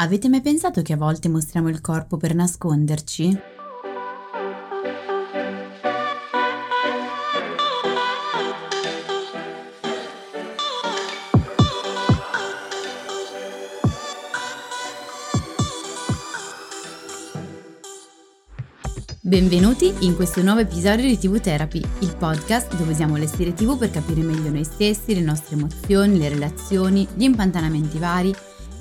Avete mai pensato che a volte mostriamo il corpo per nasconderci? Benvenuti in questo nuovo episodio di TV Therapy, il podcast dove usiamo le serie TV per capire meglio noi stessi, le nostre emozioni, le relazioni, gli impantanamenti vari.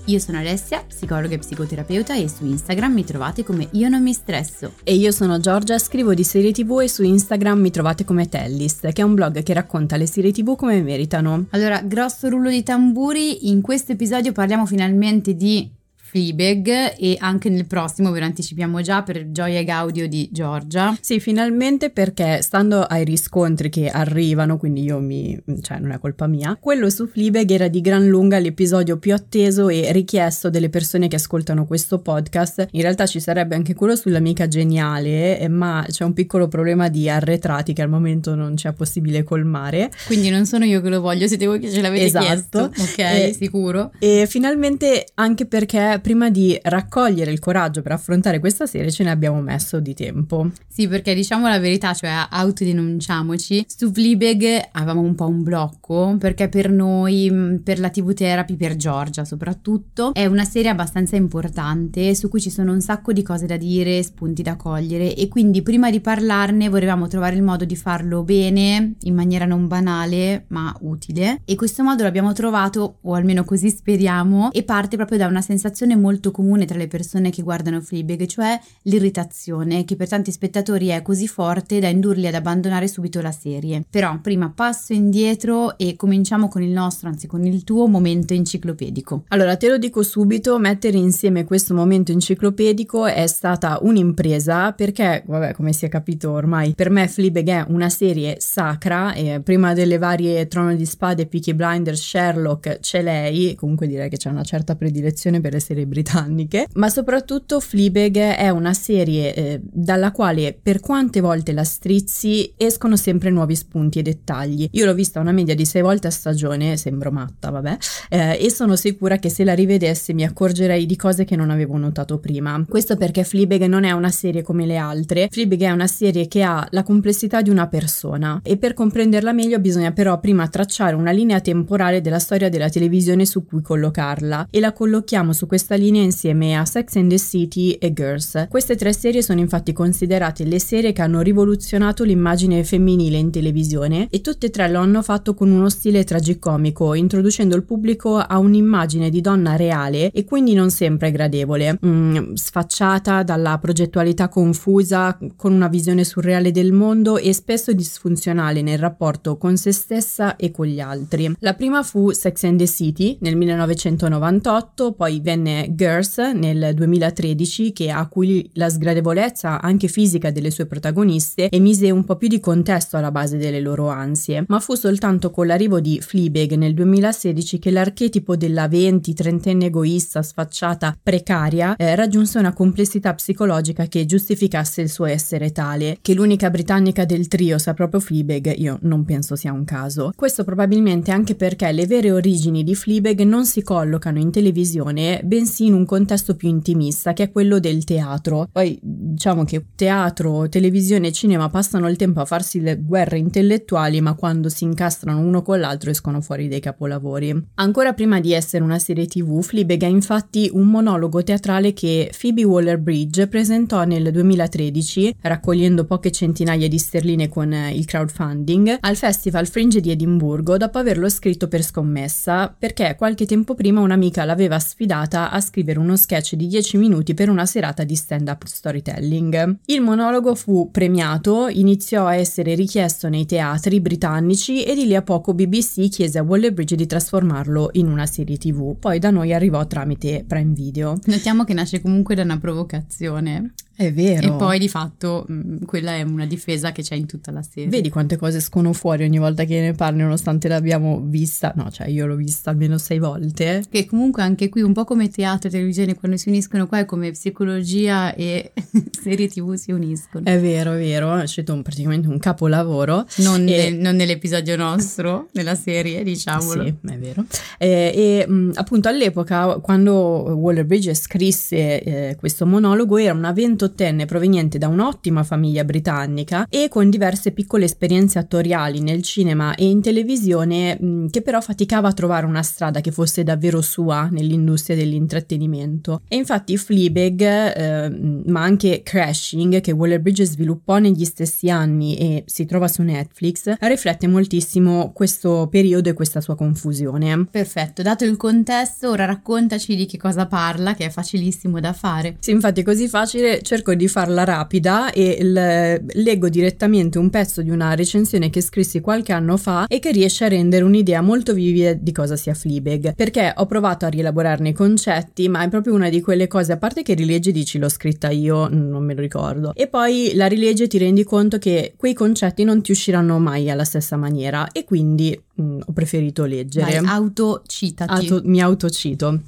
Io sono Alessia, psicologa e psicoterapeuta e su Instagram mi trovate come Io non mi stresso. E io sono Giorgia, scrivo di serie TV e su Instagram mi trovate come Tellist, che è un blog che racconta le serie TV come meritano. Allora, grosso rullo di tamburi, in questo episodio parliamo finalmente di Fleabag e anche nel prossimo ve lo anticipiamo già per Gioia e Gaudio di Giorgia. Sì, finalmente perché stando ai riscontri che arrivano, quindi io mi... cioè non è colpa mia, quello su Fleabag era di gran lunga l'episodio più atteso e richiesto delle persone che ascoltano questo podcast. In realtà ci sarebbe anche quello sull'amica geniale, eh, ma c'è un piccolo problema di arretrati che al momento non c'è possibile colmare. Quindi non sono io che lo voglio, siete voi che ce l'avete esatto. chiesto. Ok, e, sicuro. E finalmente anche perché prima di raccogliere il coraggio per affrontare questa serie ce ne abbiamo messo di tempo. Sì, perché diciamo la verità, cioè autodenunciamoci, su Fleabag avevamo un po' un blocco perché per noi, per la TV Therapy, per Giorgia soprattutto, è una serie abbastanza importante su cui ci sono un sacco di cose da dire, spunti da cogliere. E quindi prima di parlarne volevamo trovare il modo di farlo bene, in maniera non banale ma utile. E questo modo l'abbiamo trovato, o almeno così speriamo, e parte proprio da una sensazione sensazione molto comune tra le persone che guardano Fleabag, cioè l'irritazione, che per tanti spettatori è così forte da indurli ad abbandonare subito la serie. Però prima passo indietro e cominciamo con il nostro, anzi con il tuo momento enciclopedico. Allora, te lo dico subito, mettere insieme questo momento enciclopedico è stata un'impresa perché, vabbè, come si è capito ormai, per me Fleabag è una serie sacra e prima delle varie Trono di Spade, Peaky Blinders, Sherlock c'è lei, comunque direi che c'è una certa predilezione per le serie serie britanniche, ma soprattutto Fleabag è una serie eh, dalla quale per quante volte la strizzi escono sempre nuovi spunti e dettagli. Io l'ho vista una media di sei volte a stagione, sembro matta, vabbè, eh, e sono sicura che se la rivedessi mi accorgerei di cose che non avevo notato prima. Questo perché Fleabag non è una serie come le altre, Fleabag è una serie che ha la complessità di una persona e per comprenderla meglio bisogna però prima tracciare una linea temporale della storia della televisione su cui collocarla e la collochiamo su questa questa linea insieme a Sex and the City e Girls. Queste tre serie sono infatti considerate le serie che hanno rivoluzionato l'immagine femminile in televisione e tutte e tre lo hanno fatto con uno stile tragicomico, introducendo il pubblico a un'immagine di donna reale e quindi non sempre gradevole, mm, sfacciata dalla progettualità confusa, con una visione surreale del mondo e spesso disfunzionale nel rapporto con se stessa e con gli altri. La prima fu Sex and the City nel 1998, poi venne Girls nel 2013 che a cui la sgradevolezza anche fisica delle sue protagoniste emise un po' più di contesto alla base delle loro ansie, ma fu soltanto con l'arrivo di Fleabag nel 2016 che l'archetipo della 20-30enne egoista, sfacciata, precaria eh, raggiunse una complessità psicologica che giustificasse il suo essere tale. Che l'unica britannica del trio sia proprio Fleabag, io non penso sia un caso. Questo probabilmente anche perché le vere origini di Fleabag non si collocano in televisione, bensì bensì in un contesto più intimista che è quello del teatro. Poi diciamo che teatro, televisione e cinema passano il tempo a farsi le guerre intellettuali, ma quando si incastrano uno con l'altro escono fuori dei capolavori. Ancora prima di essere una serie TV, Fleabag è infatti un monologo teatrale che Phoebe Waller-Bridge presentò nel 2013, raccogliendo poche centinaia di sterline con il crowdfunding, al Festival Fringe di Edimburgo dopo averlo scritto per scommessa, perché qualche tempo prima un'amica l'aveva sfidata a scrivere uno sketch di 10 minuti per una serata di stand-up storytelling. Il monologo fu premiato, iniziò a essere richiesto nei teatri britannici e di lì a poco BBC chiese a Waller Bridge di trasformarlo in una serie TV. Poi da noi arrivò tramite Prime Video. Notiamo che nasce comunque da una provocazione. È vero. E poi di fatto mh, quella è una difesa che c'è in tutta la serie. Vedi quante cose escono fuori ogni volta che ne parli, nonostante l'abbiamo vista. No, cioè io l'ho vista almeno sei volte. Che comunque anche qui, un po' come teatro e televisione, quando si uniscono qua è come psicologia e serie tv si uniscono. È vero, è vero. È uscito un, praticamente un capolavoro. Non, e... nel, non, nell'episodio nostro, nella serie, diciamolo. Sì, è vero. E, e mh, appunto all'epoca, quando Waller Bridges scrisse eh, questo monologo, era un avvento ventottenne proveniente da un'ottima famiglia britannica e con diverse piccole esperienze attoriali nel cinema e in televisione mh, che però faticava a trovare una strada che fosse davvero sua nell'industria dell'intrattenimento. E infatti Fleabag, eh, ma anche Crashing, che Waller Bridges sviluppò negli stessi anni e si trova su Netflix, riflette moltissimo questo periodo e questa sua confusione. Perfetto, dato il contesto, ora raccontaci di che cosa parla, che è facilissimo da fare. Sì, infatti è così facile, cerco di farla rapida e l- leggo direttamente un pezzo di una recensione che scrissi qualche anno fa e che riesce a rendere un'idea molto vivida di cosa sia Fleabag, perché ho provato a rielaborarne i concetti, ma è proprio una di quelle cose, a parte che rileggi dici l'ho scritta io, non me lo ricordo, e poi la rileggi e ti rendi conto che quei concetti non ti usciranno mai alla stessa maniera e quindi mh, mm, ho preferito leggere. Vai, autocitati. Auto, mi autocito.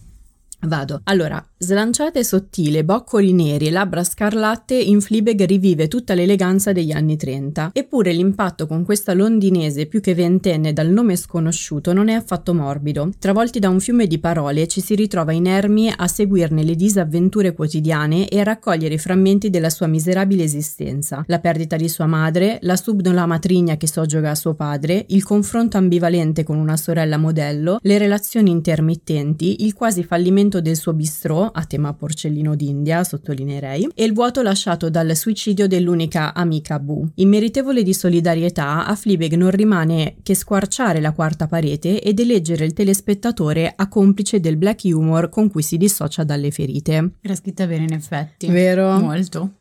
Vado. Allora, Slanciata e sottile, boccoli neri e labbra scarlatte, in Fleabag rivive tutta l'eleganza degli anni 30. Eppure l'impatto con questa londinese più che ventenne dal nome sconosciuto non è affatto morbido. Travolti da un fiume di parole, ci si ritrova inermi a seguirne le disavventure quotidiane e a raccogliere i frammenti della sua miserabile esistenza. La perdita di sua madre, la subdola matrigna che soggioga a suo padre, il confronto ambivalente con una sorella modello, le relazioni intermittenti, il quasi fallimento del suo bistrò a tema porcellino d'India, sottolineerei, e il vuoto lasciato dal suicidio dell'unica amica Boo. Immeritevole di solidarietà, a Fleabag non rimane che squarciare la quarta parete ed eleggere il telespettatore a complice del black humor con cui si dissocia dalle ferite. Era scritta bene in effetti. Vero? Molto.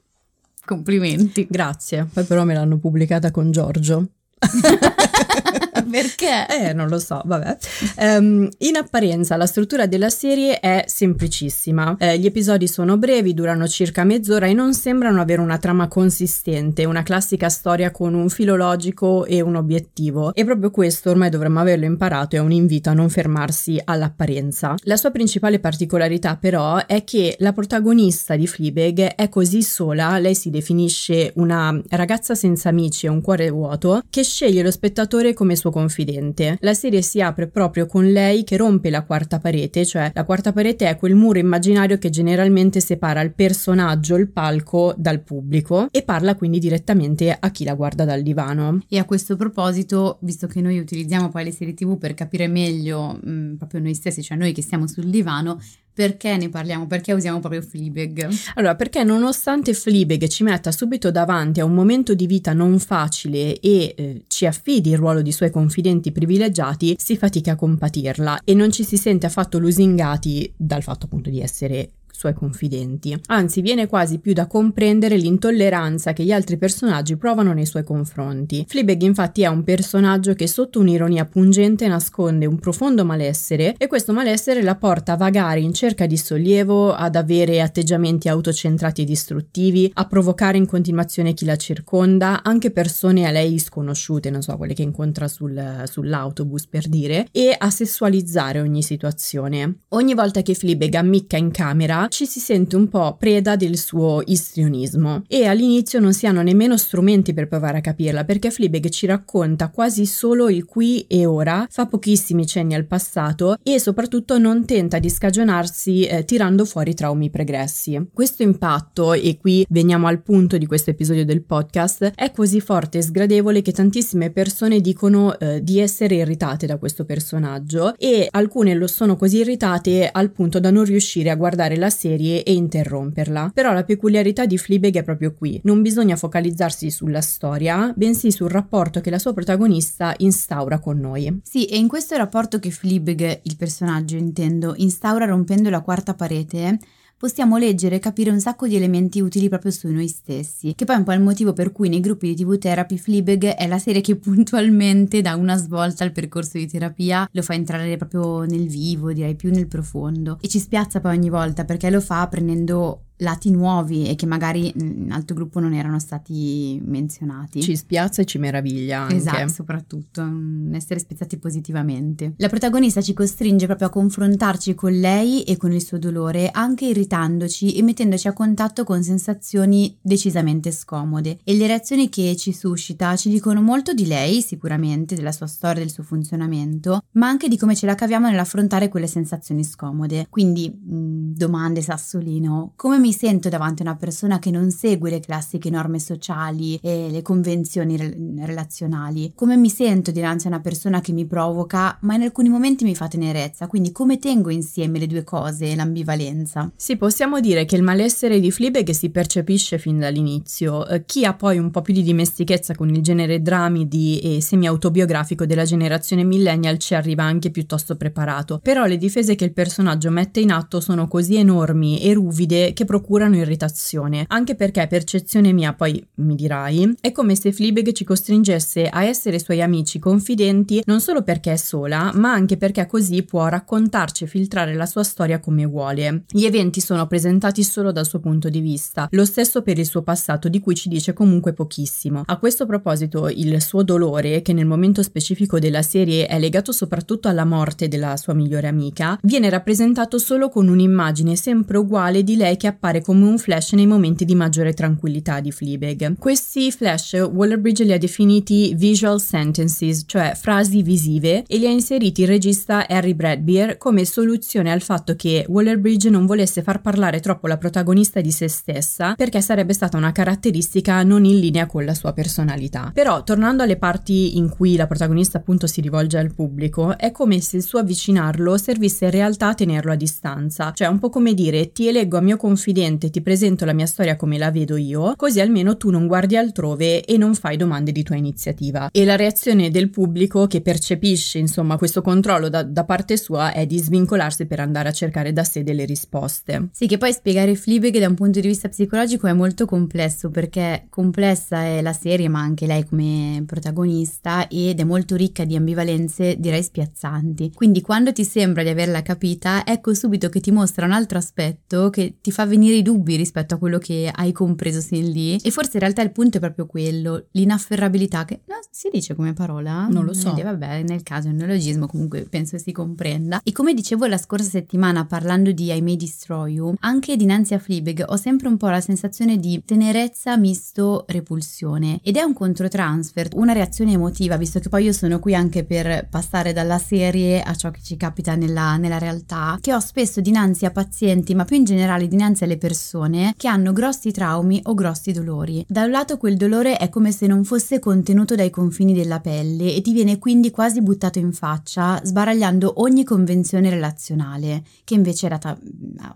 Complimenti. Grazie. Poi però me l'hanno pubblicata con Giorgio. Perché? Eh, non lo so, vabbè. Um, in apparenza la struttura della serie è semplicissima. Eh, gli episodi sono brevi, durano circa mezz'ora e non sembrano avere una trama consistente, una classica storia con un filo logico e un obiettivo. E proprio questo ormai dovremmo averlo imparato, è un invito a non fermarsi all'apparenza. La sua principale particolarità però è che la protagonista di Fleabag è così sola, lei si definisce una ragazza senza amici e un cuore vuoto, che sceglie lo spettatore come suo confidente. La serie si apre proprio con lei che rompe la quarta parete, cioè la quarta parete è quel muro immaginario che generalmente separa il personaggio, il palco, dal pubblico e parla quindi direttamente a chi la guarda dal divano. E a questo proposito, visto che noi utilizziamo poi le serie tv per capire meglio mh, mm, proprio noi stessi, cioè noi che stiamo sul divano, perché ne parliamo? Perché usiamo proprio Fleabag? Allora, perché nonostante Fleabag ci metta subito davanti a un momento di vita non facile e eh, ci affidi il ruolo di suoi confidenti privilegiati, si fatica a compatirla e non ci si sente affatto lusingati dal fatto appunto di essere suoi confidenti. Anzi, viene quasi più da comprendere l'intolleranza che gli altri personaggi provano nei suoi confronti. Fleabag infatti è un personaggio che sotto un'ironia pungente nasconde un profondo malessere e questo malessere la porta a vagare in cerca di sollievo, ad avere atteggiamenti autocentrati e distruttivi, a provocare in continuazione chi la circonda, anche persone a lei sconosciute, non so, quelle che incontra sul, sull'autobus per dire, e a sessualizzare ogni situazione. Ogni volta che Fleabag ammicca in camera ci si sente un po' preda del suo istrionismo e all'inizio non si hanno nemmeno strumenti per provare a capirla perché Fleabag ci racconta quasi solo il qui e ora, fa pochissimi cenni al passato e soprattutto non tenta di scagionarsi eh, tirando fuori traumi pregressi. Questo impatto, e qui veniamo al punto di questo episodio del podcast, è così forte e sgradevole che tantissime persone dicono eh, di essere irritate da questo personaggio e alcune lo sono così irritate al punto da non riuscire a guardare la la serie e interromperla. Però la peculiarità di Fleabag è proprio qui. Non bisogna focalizzarsi sulla storia, bensì sul rapporto che la sua protagonista instaura con noi. Sì, e in questo rapporto che Fleabag, il personaggio intendo, instaura rompendo la quarta parete, possiamo leggere e capire un sacco di elementi utili proprio su noi stessi, che poi è un po' il motivo per cui nei gruppi di TV Therapy Fleabag è la serie che puntualmente dà una svolta al percorso di terapia, lo fa entrare proprio nel vivo, direi più nel profondo. E ci spiazza poi ogni volta perché lo fa prendendo lati nuovi e che magari in altro gruppo non erano stati menzionati. Ci spiazza e ci meraviglia anche. Esatto, soprattutto, essere spiazzati positivamente. La protagonista ci costringe proprio a confrontarci con lei e con il suo dolore, anche irritandoci e mettendoci a contatto con sensazioni decisamente scomode. E le reazioni che ci suscita ci dicono molto di lei, sicuramente, della sua storia, del suo funzionamento, ma anche di come ce la caviamo nell'affrontare quelle sensazioni scomode. Quindi, mh, domande Sassolino, come mi mi sento davanti a una persona che non segue le classiche norme sociali e le convenzioni re- relazionali? Come mi sento dinanzi a una persona che mi provoca, ma in alcuni momenti mi fa tenerezza? Quindi come tengo insieme le due cose, l'ambivalenza? Sì, possiamo dire che il malessere di Fleabag si percepisce fin dall'inizio. Eh, chi ha poi un po' più di dimestichezza con il genere dramidi e semi-autobiografico della generazione millennial ci arriva anche piuttosto preparato. Però le difese che il personaggio mette in atto sono così enormi e ruvide che procurano irritazione, anche perché percezione mia, poi mi dirai, è come se Fleabag ci costringesse a essere suoi amici confidenti non solo perché è sola, ma anche perché così può raccontarci e filtrare la sua storia come vuole. Gli eventi sono presentati solo dal suo punto di vista, lo stesso per il suo passato di cui ci dice comunque pochissimo. A questo proposito, il suo dolore, che nel momento specifico della serie è legato soprattutto alla morte della sua migliore amica, viene rappresentato solo con un'immagine sempre uguale di lei che appare appare come un flash nei momenti di maggiore tranquillità di Fleabag. Questi flash Waller-Bridge li ha definiti visual sentences, cioè frasi visive, e li ha inseriti il regista Harry Bradbeer come soluzione al fatto che Waller-Bridge non volesse far parlare troppo la protagonista di se stessa perché sarebbe stata una caratteristica non in linea con la sua personalità. Però, tornando alle parti in cui la protagonista appunto si rivolge al pubblico, è come se il suo avvicinarlo servisse in realtà a tenerlo a distanza, cioè un po' come dire ti eleggo a mio confidente confidente ti presento la mia storia come la vedo io, così almeno tu non guardi altrove e non fai domande di tua iniziativa. E la reazione del pubblico che percepisce insomma questo controllo da, da parte sua è di svincolarsi per andare a cercare da sé delle risposte. Sì, che poi spiegare Fleabag da un punto di vista psicologico è molto complesso perché complessa è la serie ma anche lei come protagonista ed è molto ricca di ambivalenze direi spiazzanti. Quindi quando ti sembra di averla capita, ecco subito che ti mostra un altro aspetto che ti fa venire venire i dubbi rispetto a quello che hai compreso sin lì. E forse in realtà il punto è proprio quello, l'inafferrabilità, che no, si dice come parola? Non lo so. Eh, vabbè, nel caso è un neologismo, comunque penso si comprenda. E come dicevo la scorsa settimana parlando di I May Destroy You, anche dinanzi a Fleabag ho sempre un po' la sensazione di tenerezza misto repulsione. Ed è un controtransfer, una reazione emotiva, visto che poi io sono qui anche per passare dalla serie a ciò che ci capita nella, nella realtà, che ho spesso dinanzi a pazienti, ma più in generale dinanzi alle persone che hanno grossi traumi o grossi dolori. Da un lato quel dolore è come se non fosse contenuto dai confini della pelle e ti viene quindi quasi buttato in faccia, sbaragliando ogni convenzione relazionale, che invece era ta-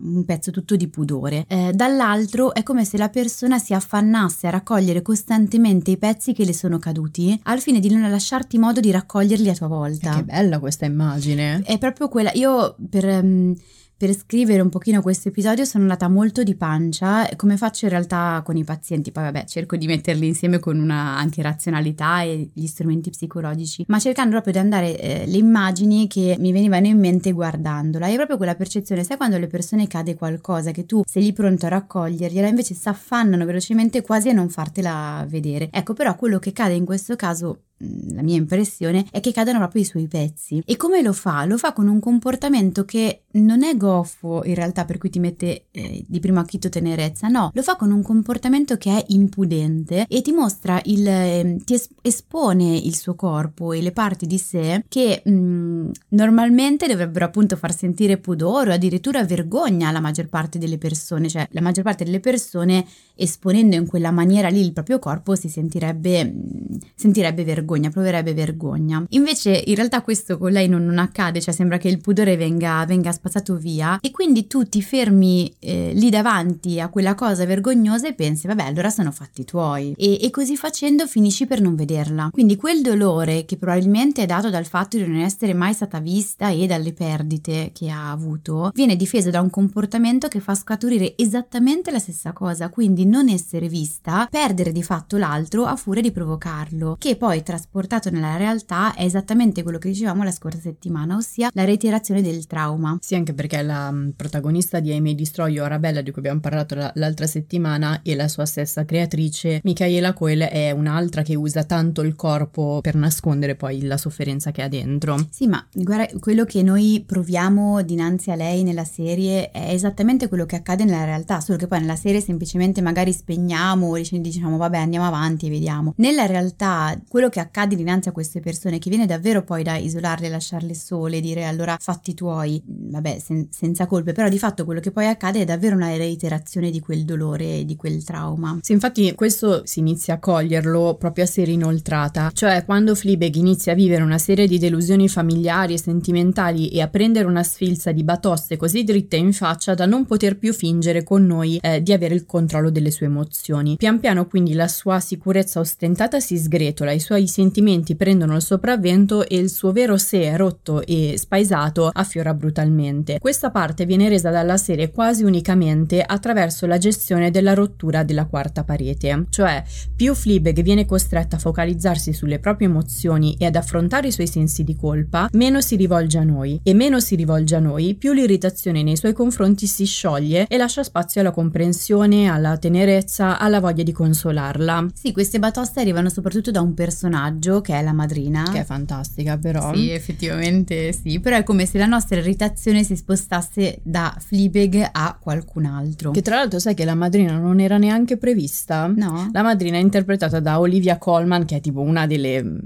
un pezzo tutto di pudore. Eh, dall'altro è come se la persona si affannasse a raccogliere costantemente i pezzi che le sono caduti, al fine di non lasciarti modo di raccoglierli a tua volta. Che bella questa immagine! È proprio quella. Io per. Um, per scrivere un pochino questo episodio sono andata molto di pancia, come faccio in realtà con i pazienti, poi vabbè cerco di metterli insieme con una anche razionalità e gli strumenti psicologici, ma cercando proprio di andare eh, le immagini che mi venivano in mente guardandola, è proprio quella percezione, sai quando alle persone cade qualcosa che tu sei lì pronto a raccogliergliela, invece si affannano velocemente quasi a non fartela vedere. Ecco però quello che cade in questo caso la mia impressione è che cadano proprio i suoi pezzi. E come lo fa? Lo fa con un comportamento che non è goffo in realtà per cui ti mette eh, di primo acchito tenerezza, no, lo fa con un comportamento che è impudente e ti mostra il, eh, ti es- espone il suo corpo e le parti di sé che mh, mm, normalmente dovrebbero appunto far sentire pudore o addirittura vergogna alla maggior parte delle persone, cioè la maggior parte delle persone esponendo in quella maniera lì il proprio corpo si sentirebbe, mh, mm, sentirebbe vergogna vergogna, proverebbe vergogna. Invece in realtà questo con lei non, non accade, cioè sembra che il pudore venga, venga spazzato via e quindi tu ti fermi eh, lì davanti a quella cosa vergognosa e pensi vabbè allora sono fatti tuoi e, e così facendo finisci per non vederla. Quindi quel dolore che probabilmente è dato dal fatto di non essere mai stata vista e dalle perdite che ha avuto viene difeso da un comportamento che fa scaturire esattamente la stessa cosa, quindi non essere vista, perdere di fatto l'altro a furia di provocarlo, che poi trasportato nella realtà è esattamente quello che dicevamo la scorsa settimana, ossia la reiterazione del trauma. Sì, anche perché la mm, protagonista di I Destroy Arabella, di cui abbiamo parlato l'altra settimana, e la sua stessa creatrice, Michaela Coel, è un'altra che usa tanto il corpo per nascondere poi la sofferenza che ha dentro. Sì, ma guarda, quello che noi proviamo dinanzi a lei nella serie è esattamente quello che accade nella realtà, solo che poi nella serie semplicemente magari spegniamo o diciamo vabbè andiamo avanti e vediamo. Nella realtà quello che accade dinanzi a queste persone, che viene davvero poi da isolarle, lasciarle sole, dire allora fatti tuoi, vabbè sen- senza colpe, però di fatto quello che poi accade è davvero una reiterazione di quel dolore di quel trauma. Sì, infatti questo si inizia a coglierlo proprio a serie inoltrata, cioè quando Fleabag inizia a vivere una serie di delusioni familiari e sentimentali e a prendere una sfilza di batoste così dritte in faccia da non poter più fingere con noi eh, di avere il controllo delle sue emozioni. Pian piano quindi la sua sicurezza ostentata si sgretola, i suoi sentimenti prendono il sopravvento e il suo vero sé rotto e spaesato affiora brutalmente. Questa parte viene resa dalla serie quasi unicamente attraverso la gestione della rottura della quarta parete, cioè più Fleabag viene costretta a focalizzarsi sulle proprie emozioni e ad affrontare i suoi sensi di colpa, meno si rivolge a noi e meno si rivolge a noi, più l'irritazione nei suoi confronti si scioglie e lascia spazio alla comprensione, alla tenerezza, alla voglia di consolarla. Sì, queste batoste arrivano soprattutto da un personaggio che è la madrina. Che è fantastica però. Sì, effettivamente sì, però è come se la nostra irritazione si spostasse da Fleabag a qualcun altro. Che tra l'altro sai che la madrina non era neanche prevista? No. La madrina è interpretata da Olivia Colman, che è tipo una delle mm,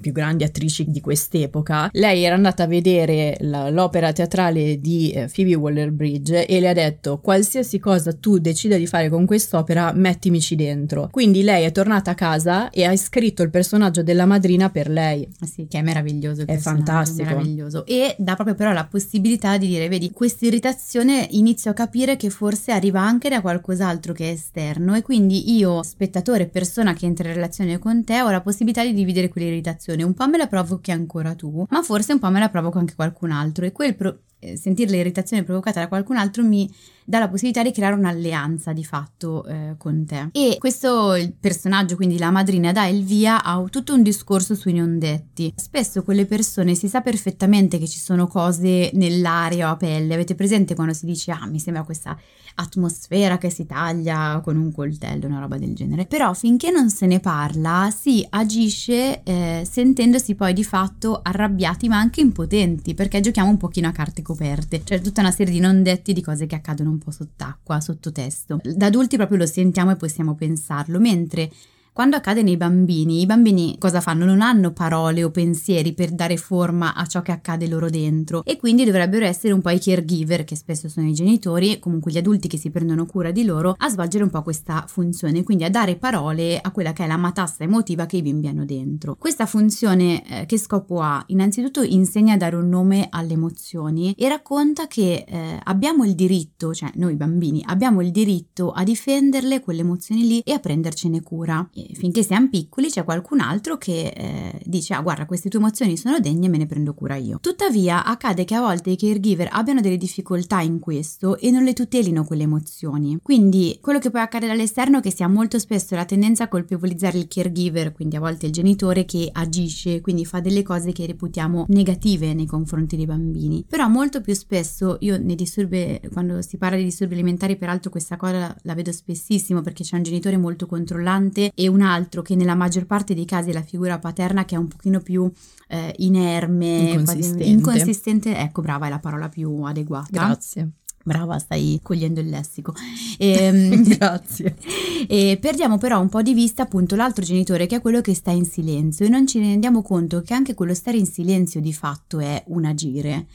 più grandi attrici di quest'epoca. Lei era andata a vedere la, l'opera teatrale di eh, Phoebe Waller-Bridge e le ha detto qualsiasi cosa tu decida di fare con quest'opera, mettimici dentro. Quindi lei è tornata a casa e ha scritto il personaggio della madrina per lei. Ah sì, che è meraviglioso. È fantastico. Meraviglioso. E dà proprio però la possibilità di dire, vedi, questa irritazione inizio a capire che forse arriva anche da qualcos'altro che è esterno e quindi io, spettatore, persona che entra in relazione con te, ho la possibilità di dividere quell'irritazione. Un po' me la provochi ancora tu, ma forse un po' me la provoco anche qualcun altro e quel pro- eh, sentire l'irritazione provocata da qualcun altro mi dà la possibilità di creare un'alleanza di fatto eh, con te. E questo personaggio, quindi la madrina, dà il via a tutto un discorso sui non detti. Spesso quelle persone si sa perfettamente che ci sono cose nell'aria o a pelle. Avete presente quando si dice ah mi sembra questa atmosfera che si taglia con un coltello, una roba del genere. Però finché non se ne parla si agisce eh, sentendosi poi di fatto arrabbiati ma anche impotenti perché giochiamo un pochino a carte coperte. C'è tutta una serie di non detti di cose che accadono po' sott'acqua, sottotesto. Da adulti proprio lo sentiamo e possiamo pensarlo, mentre quando accade nei bambini, i bambini cosa fanno? Non hanno parole o pensieri per dare forma a ciò che accade loro dentro e quindi dovrebbero essere un po' i caregiver, che spesso sono i genitori e comunque gli adulti che si prendono cura di loro, a svolgere un po' questa funzione, quindi a dare parole a quella che è la matassa emotiva che i bimbi hanno dentro. Questa funzione eh, che scopo ha? Innanzitutto insegna a dare un nome alle emozioni e racconta che eh, abbiamo il diritto, cioè noi bambini abbiamo il diritto a difenderle quelle emozioni lì e a prendercene cura. E finché siamo piccoli c'è qualcun altro che eh, dice ah guarda queste tue emozioni sono degne me ne prendo cura io. Tuttavia accade che a volte i caregiver abbiano delle difficoltà in questo e non le tutelino quelle emozioni. Quindi quello che poi accade dall'esterno è che si ha molto spesso la tendenza a colpevolizzare il caregiver, quindi a volte il genitore che agisce, quindi fa delle cose che reputiamo negative nei confronti dei bambini. Però molto più spesso io nei disturbi, quando si parla di disturbi alimentari, peraltro questa cosa la vedo spessissimo perché c'è un genitore molto controllante e un altro che nella maggior parte dei casi è la figura paterna che è un pochino più eh, inerme, inconsistente. inconsistente. Ecco, brava è la parola più adeguata. Grazie. Brava, stai cogliendo il lessico. E, ehm, Grazie. E perdiamo però un po' di vista appunto l'altro genitore che è quello che sta in silenzio e non ci rendiamo conto che anche quello stare in silenzio di fatto è un agire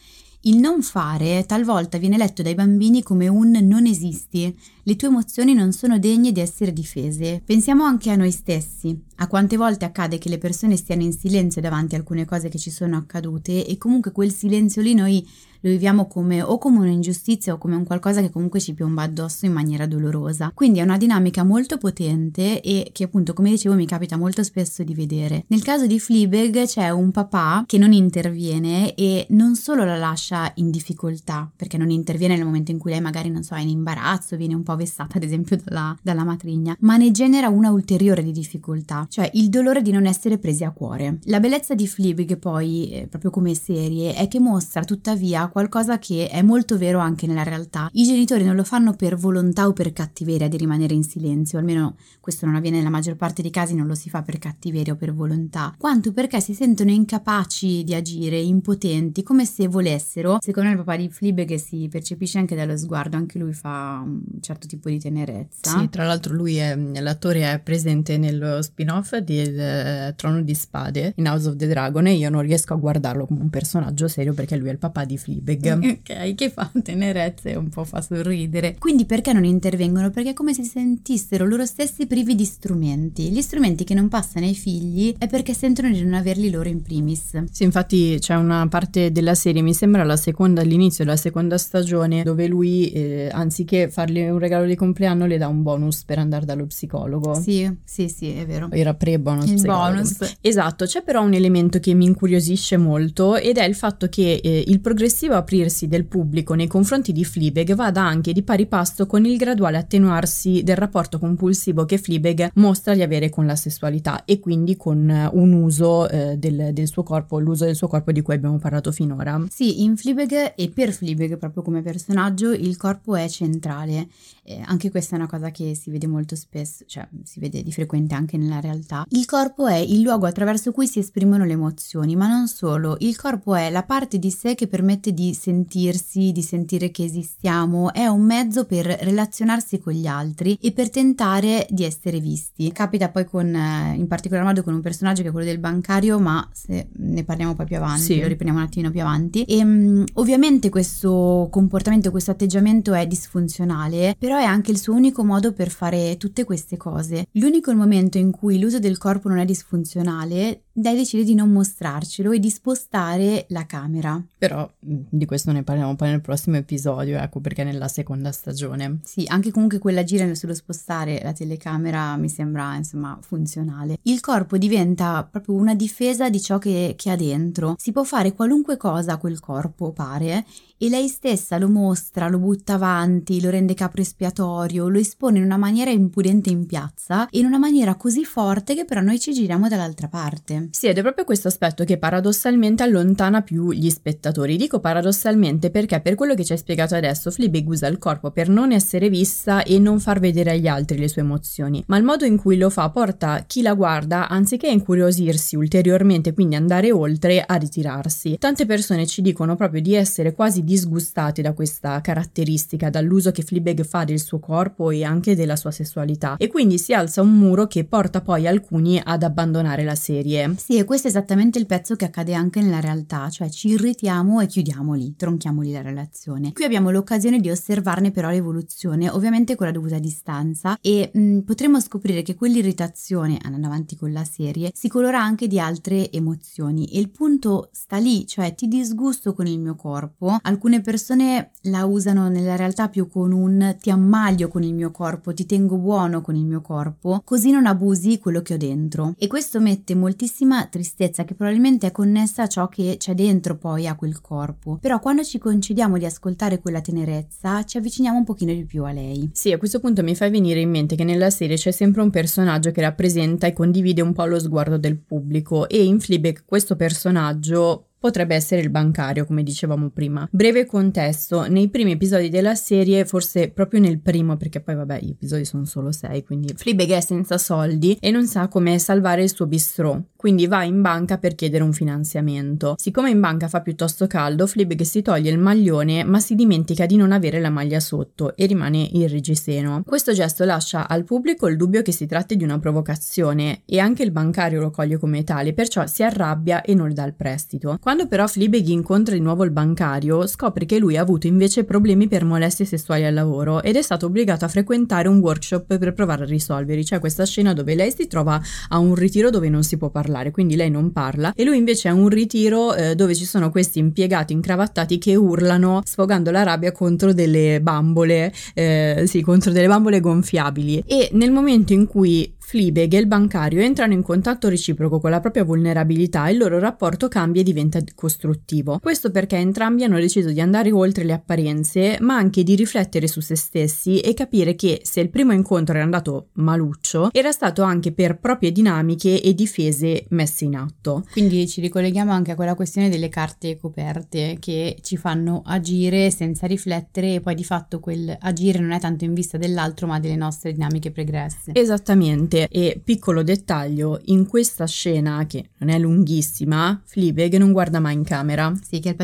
Il non fare talvolta viene letto dai bambini come un non esisti, le tue emozioni non sono degne di essere difese. Pensiamo anche a noi stessi, a quante volte accade che le persone stiano in silenzio davanti a alcune cose che ci sono accadute e comunque quel silenzio lì noi lo viviamo come o come un'ingiustizia o come un qualcosa che comunque ci piomba addosso in maniera dolorosa. Quindi è una dinamica molto potente e che appunto come dicevo mi capita molto spesso di vedere. Nel caso di Fleabag c'è un papà che non interviene e non solo la lascia in difficoltà perché non interviene nel momento in cui lei magari non so è in imbarazzo, viene un po' vessata ad esempio dalla, dalla matrigna, ma ne genera una ulteriore di difficoltà, cioè il dolore di non essere presi a cuore. La bellezza di Fleabag poi, eh, proprio come serie, è che mostra tuttavia qualcosa che è molto vero anche nella realtà. I genitori non lo fanno per volontà o per cattiveria di rimanere in silenzio, almeno questo non avviene nella maggior parte dei casi, non lo si fa per cattiveria o per volontà, quanto perché si sentono incapaci di agire, impotenti, come se volessero. Secondo me il papà di Fleabag si percepisce anche dallo sguardo, anche lui fa un certo tipo di tenerezza. Sì, tra l'altro lui è, l'attore è presente nello spin-off del uh, Trono di Spade in House of the Dragon e io non riesco a guardarlo come un personaggio serio perché lui è il papà di Fleabag Fleabag. Ok, che fa tenerezza e un po' fa sorridere. Quindi perché non intervengono? Perché è come se si sentissero loro stessi privi di strumenti. Gli strumenti che non passano ai figli è perché sentono di non averli loro in primis. Sì, infatti c'è una parte della serie, mi sembra la seconda, all'inizio della seconda stagione, dove lui, eh, anziché fargli un regalo di compleanno, le dà un bonus per andare dallo psicologo. Sì, sì, sì, è vero. Era pre-bonus. Il psicologo. bonus. Esatto, c'è però un elemento che mi incuriosisce molto ed è il fatto che eh, il progressivo progressivo aprirsi del pubblico nei confronti di Fleabag vada anche di pari passo con il graduale attenuarsi del rapporto compulsivo che Fleabag mostra di avere con la sessualità e quindi con eh, un uso eh, del, del, suo corpo, l'uso del suo corpo di cui abbiamo parlato finora. Sì, in Fleabag e per Fleabag proprio come personaggio il corpo è centrale. Eh, anche questa è una cosa che si vede molto spesso, cioè si vede di frequente anche nella realtà. Il corpo è il luogo attraverso cui si esprimono le emozioni, ma non solo, il corpo è la parte di sé che permette di sentirsi, di sentire che esistiamo, è un mezzo per relazionarsi con gli altri e per tentare di essere visti. Capita poi con, eh, in particolar modo con un personaggio che è quello del bancario, ma se ne parliamo poi più avanti, sì. lo riprendiamo un attimo più avanti. E um, ovviamente questo comportamento, questo atteggiamento è disfunzionale, però è anche il suo unico modo per fare tutte queste cose. L'unico momento in cui l'uso del corpo non è disfunzionale lei decide di non mostrarcelo e di spostare la camera. Però mm, di questo ne parliamo poi nel prossimo episodio, ecco perché nella seconda stagione. Sì, anche comunque quella gira sullo spostare la telecamera mi sembra insomma funzionale. Il corpo diventa proprio una difesa di ciò che, che ha dentro. Si può fare qualunque cosa a quel corpo, pare, e lei stessa lo mostra, lo butta avanti, lo rende capro espiatorio, lo espone in una maniera impudente in piazza e in una maniera così forte che però noi ci giriamo dall'altra parte. Sì, ed è proprio questo aspetto che paradossalmente allontana più gli spettatori. Dico paradossalmente perché per quello che ci hai spiegato adesso, Fleabag usa il corpo per non essere vista e non far vedere agli altri le sue emozioni, ma il modo in cui lo fa porta chi la guarda, anziché incuriosirsi ulteriormente, quindi andare oltre, a ritirarsi. Tante persone ci dicono proprio di essere quasi disgustati da questa caratteristica, dall'uso che Fleabag fa del suo corpo e anche della sua sessualità e quindi si alza un muro che porta poi alcuni ad abbandonare la serie. Sì, e questo è esattamente il pezzo che accade anche nella realtà, cioè ci irritiamo e chiudiamo lì, tronchiamo lì la relazione. Qui abbiamo l'occasione di osservarne però l'evoluzione, ovviamente con la dovuta distanza e mh, potremo scoprire che quell'irritazione, andando avanti con la serie, si colora anche di altre emozioni e il punto sta lì, cioè ti disgusto con il mio corpo, Alcune persone la usano nella realtà più con un ti ammaglio con il mio corpo, ti tengo buono con il mio corpo, così non abusi quello che ho dentro. E questo mette moltissima tristezza che probabilmente è connessa a ciò che c'è dentro poi a quel corpo. Però quando ci concediamo di ascoltare quella tenerezza, ci avviciniamo un pochino di più a lei. Sì, a questo punto mi fai venire in mente che nella serie c'è sempre un personaggio che rappresenta e condivide un po' lo sguardo del pubblico e in Fleabag questo personaggio potrebbe essere il bancario, come dicevamo prima. Breve contesto, nei primi episodi della serie, forse proprio nel primo, perché poi vabbè gli episodi sono solo sei, quindi Fleabag è senza soldi e non sa come salvare il suo bistrò, quindi va in banca per chiedere un finanziamento. Siccome in banca fa piuttosto caldo, Fleabag si toglie il maglione ma si dimentica di non avere la maglia sotto e rimane il reggiseno. Questo gesto lascia al pubblico il dubbio che si tratti di una provocazione e anche il bancario lo coglie come tale, perciò si arrabbia e non le dà il prestito. Quando Quando però Fleabag incontra di nuovo il bancario, scopre che lui ha avuto invece problemi per molestie sessuali al lavoro ed è stato obbligato a frequentare un workshop per provare a risolverli. C'è questa scena dove lei si trova a un ritiro dove non si può parlare, quindi lei non parla e lui invece a un ritiro eh, dove ci sono questi impiegati incravattati che urlano sfogando la rabbia contro delle bambole, eh, sì, contro delle bambole gonfiabili. E nel momento in cui Fleabag e il bancario entrano in contatto reciproco con la propria vulnerabilità e il loro rapporto cambia e diventa costruttivo. Questo perché entrambi hanno deciso di andare oltre le apparenze, ma anche di riflettere su se stessi e capire che se il primo incontro era andato maluccio, era stato anche per proprie dinamiche e difese messe in atto. Quindi ci ricolleghiamo anche a quella questione delle carte coperte che ci fanno agire senza riflettere e poi di fatto quel agire non è tanto in vista dell'altro ma delle nostre dinamiche pregresse. Esattamente e piccolo dettaglio, in questa scena che non è lunghissima, Fleabag non guarda mai in camera. Sì, che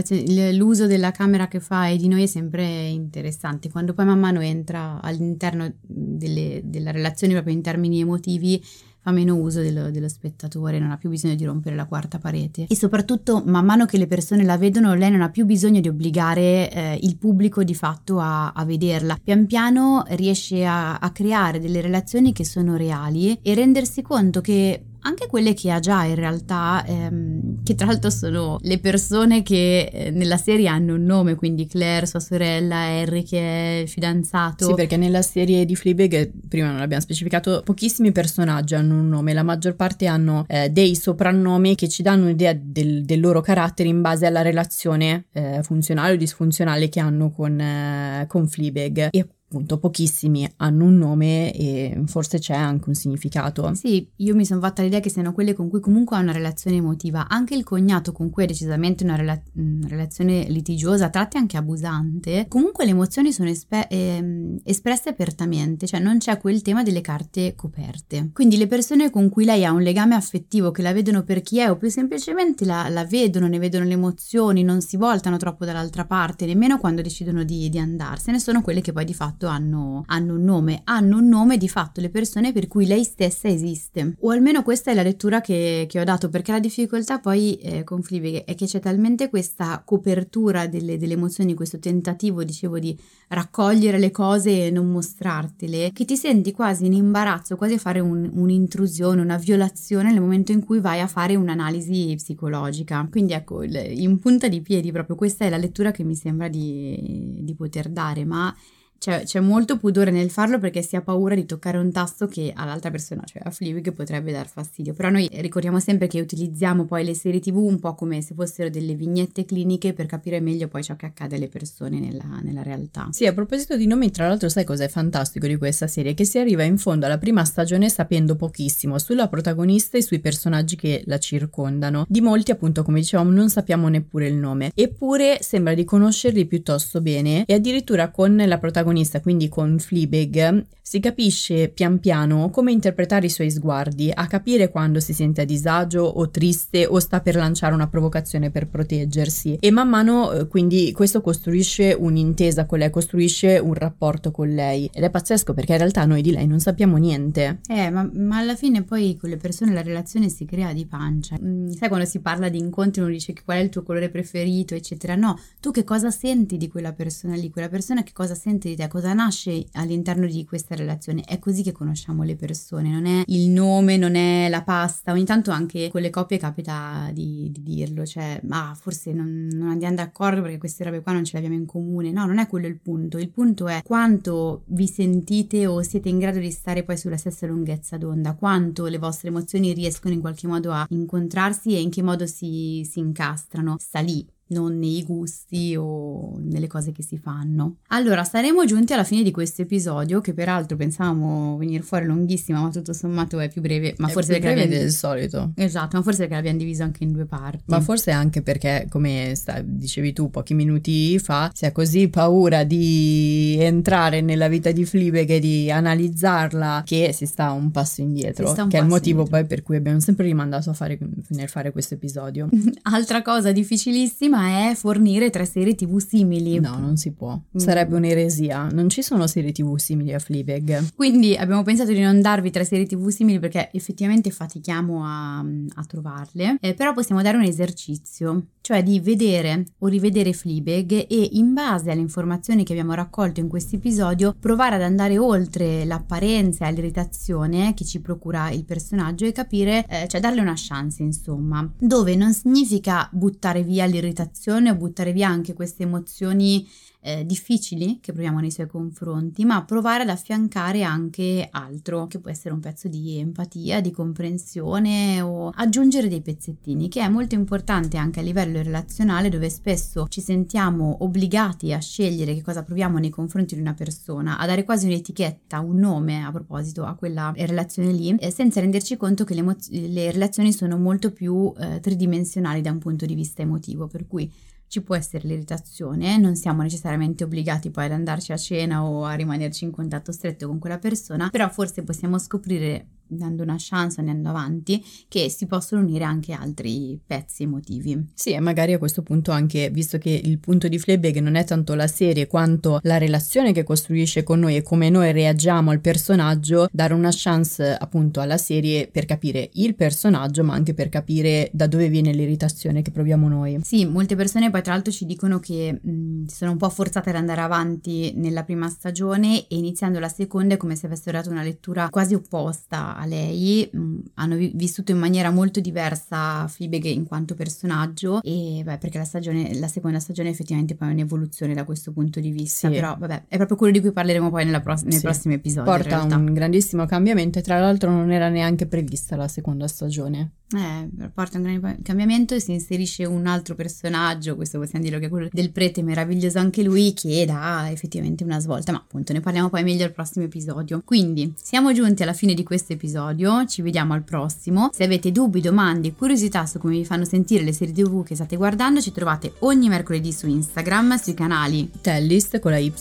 l'uso della camera che fa di noi è sempre interessante. Quando poi man mano entra all'interno delle, della relazione proprio in termini emotivi, fa meno uso dello, dello, spettatore, non ha più bisogno di rompere la quarta parete e soprattutto man mano che le persone la vedono lei non ha più bisogno di obbligare eh, il pubblico di fatto a, a, vederla. Pian piano riesce a, a creare delle relazioni che sono reali e rendersi conto che anche quelle che ha già in realtà, ehm, che tra l'altro sono le persone che eh, nella serie hanno un nome, quindi Claire, sua sorella, Harry che è fidanzato. Sì, perché nella serie di Fleabag, prima non l'abbiamo specificato, pochissimi personaggi hanno un nome, la maggior parte hanno eh, dei soprannomi che ci danno un'idea del, del, loro carattere in base alla relazione eh, funzionale o disfunzionale che hanno con, eh, con Fleabag. E appunto pochissimi hanno un nome e forse c'è anche un significato. Sì, io mi sono fatta l'idea che siano quelle con cui comunque ha una relazione emotiva, anche il cognato con cui è decisamente una, rela- una relazione litigiosa, tratti anche abusante, comunque le emozioni sono espe- eh, espresse apertamente, cioè non c'è quel tema delle carte coperte. Quindi le persone con cui lei ha un legame affettivo, che la vedono per chi è o più semplicemente la, la vedono, ne vedono le emozioni, non si voltano troppo dall'altra parte, nemmeno quando decidono di, di andarsene, sono quelle che poi di fatto hanno, hanno, un nome, hanno un nome di fatto le persone per cui lei stessa esiste. O almeno questa è la lettura che, che ho dato, perché la difficoltà poi eh, con Fleabag è che c'è talmente questa copertura delle, delle emozioni, questo tentativo, dicevo, di raccogliere le cose e non mostrartele, che ti senti quasi in imbarazzo, quasi a fare un, un'intrusione, una violazione nel momento in cui vai a fare un'analisi psicologica. Quindi ecco, in punta di piedi proprio questa è la lettura che mi sembra di, di poter dare, ma c'è, c'è, molto pudore nel farlo perché si ha paura di toccare un tasto che all'altra persona, cioè a Fleabag, potrebbe dar fastidio. Però noi ricordiamo sempre che utilizziamo poi le serie tv un po' come se fossero delle vignette cliniche per capire meglio poi ciò che accade alle persone nella, nella realtà. Sì, a proposito di nomi, tra l'altro sai cos'è fantastico di questa serie? Che si arriva in fondo alla prima stagione sapendo pochissimo sulla protagonista e sui personaggi che la circondano. Di molti appunto come dicevamo non sappiamo neppure il nome, eppure sembra di conoscerli piuttosto bene e addirittura con la protagonista protagonista, quindi con Fleabag, si capisce pian piano come interpretare i suoi sguardi, a capire quando si sente a disagio o triste o sta per lanciare una provocazione per proteggersi. E man mano, eh, quindi, questo costruisce un'intesa con lei, costruisce un rapporto con lei. Ed è pazzesco perché in realtà noi di lei non sappiamo niente. Eh, ma, ma alla fine poi con le persone la relazione si crea di pancia. Mm, sai quando si parla di incontri uno dice qual è il tuo colore preferito, eccetera. No, tu che cosa senti di quella persona lì? Quella persona che cosa sente di te? Cosa nasce all'interno di questa relazione. È così che conosciamo le persone, non è il nome, non è la pasta. Ogni tanto anche con le coppie capita di, di dirlo, cioè, ma forse non, non, andiamo d'accordo perché queste robe qua non ce le abbiamo in comune. No, non è quello il punto. Il punto è quanto vi sentite o siete in grado di stare poi sulla stessa lunghezza d'onda, quanto le vostre emozioni riescono in qualche modo a incontrarsi e in che modo si, si incastrano. Sta lì non nei gusti o nelle cose che si fanno. Allora, saremo giunti alla fine di questo episodio, che peraltro pensavamo venire fuori lunghissima, ma tutto sommato è più breve. Ma è forse più perché breve del solito. Esatto, ma forse perché l'abbiamo diviso anche in due parti. Ma forse anche perché, come sta, dicevi tu pochi minuti fa, si ha così paura di entrare nella vita di Fleabag e di analizzarla che si sta un passo indietro. Un che è il motivo indietro. poi per cui abbiamo sempre rimandato a fare, nel fare questo episodio. Altra cosa difficilissima problema è fornire tre serie tv simili. No, non si può. Sarebbe un'eresia. Non ci sono serie tv simili a Fleabag. Quindi abbiamo pensato di non darvi tre serie tv simili perché effettivamente fatichiamo a, a trovarle, eh, però possiamo dare un esercizio, cioè di vedere o rivedere Fleabag e in base alle informazioni che abbiamo raccolto in questo episodio provare ad andare oltre l'apparenza e l'irritazione che ci procura il personaggio e capire, eh, cioè darle una chance insomma, dove non significa buttare via l'irritazione o buttare via anche queste emozioni eh, difficili che proviamo nei suoi confronti, ma provare ad affiancare anche altro, che può essere un pezzo di empatia, di comprensione o aggiungere dei pezzettini, che è molto importante anche a livello relazionale dove spesso ci sentiamo obbligati a scegliere che cosa proviamo nei confronti di una persona, a dare quasi un'etichetta, un nome a proposito a quella relazione lì, eh, senza renderci conto che le, emo- le relazioni sono molto più eh, tridimensionali da un punto di vista emotivo, per cui ci può essere l'irritazione, non siamo necessariamente obbligati poi ad andarci a cena o a rimanerci in contatto stretto con quella persona, però forse possiamo scoprire dando una chance andando avanti che si possono unire anche altri pezzi emotivi. Sì, e magari a questo punto anche, visto che il punto di Fleabag non è tanto la serie quanto la relazione che costruisce con noi e come noi reagiamo al personaggio, dare una chance appunto alla serie per capire il personaggio, ma anche per capire da dove viene l'irritazione che proviamo noi. Sì, molte persone poi tra l'altro ci dicono che mh, sono un po' forzate ad andare avanti nella prima stagione e iniziando la seconda è come se avessero dato una lettura quasi opposta a lei, mh, hanno vi- vissuto in maniera molto diversa Fleabag in quanto personaggio e beh, perché la stagione, la seconda stagione effettivamente poi è un'evoluzione da questo punto di vista, Sì. però vabbè, è proprio quello di cui parleremo poi nella pro- nel Sì. prossimo episodio. Porta un grandissimo cambiamento e tra l'altro non era neanche prevista la seconda stagione. Eh, porta un grande cambiamento e si inserisce un altro personaggio, questo possiamo dirlo che è quello del prete meraviglioso anche lui, che dà effettivamente una svolta, ma appunto ne parliamo poi meglio al prossimo episodio. Quindi siamo giunti alla fine di questo episodio, ci vediamo al prossimo. Se avete dubbi, domande, curiosità su come vi fanno sentire le serie tv che state guardando, ci trovate ogni mercoledì su Instagram, sui canali Tellist con la Y.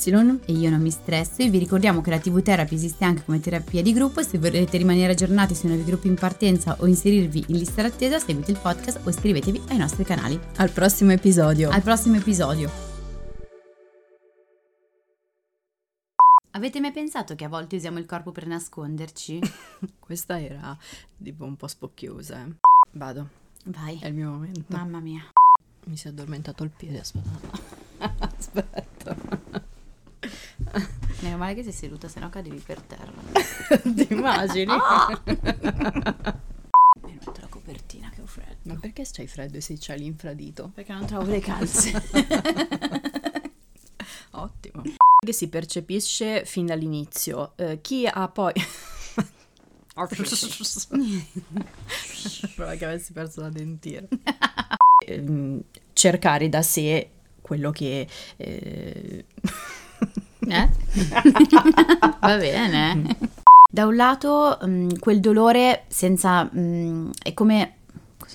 e io non mi stresso e vi ricordiamo che la TV Therapy esiste anche come terapia di gruppo e se volete rimanere aggiornati sui nuovi gruppi in partenza o inserirvi in lista d'attesa seguite il podcast o iscrivetevi ai nostri canali. Al prossimo episodio. Al prossimo episodio. Avete mai pensato che a volte usiamo il corpo per nasconderci? Questa era tipo un po' spocchiosa. eh. Vado, Vai. è il mio momento. Mamma mia. Mi si è addormentato il piede, aspetta. Aspetta. Meno male che sei seduta, sennò cadevi per terra. Ti immagini? Mi metto la copertina che ho freddo. Ma perché c'hai freddo se c'hai l'infradito? Perché non trovo le calze. Ottimo. Che si percepisce fin dall'inizio. Eh, chi ha poi... Però che avessi perso la dentiera. Ehm, cercare da sé quello che... eh, Eh? Va bene. Da un lato, mm, quel dolore senza... mm, è come...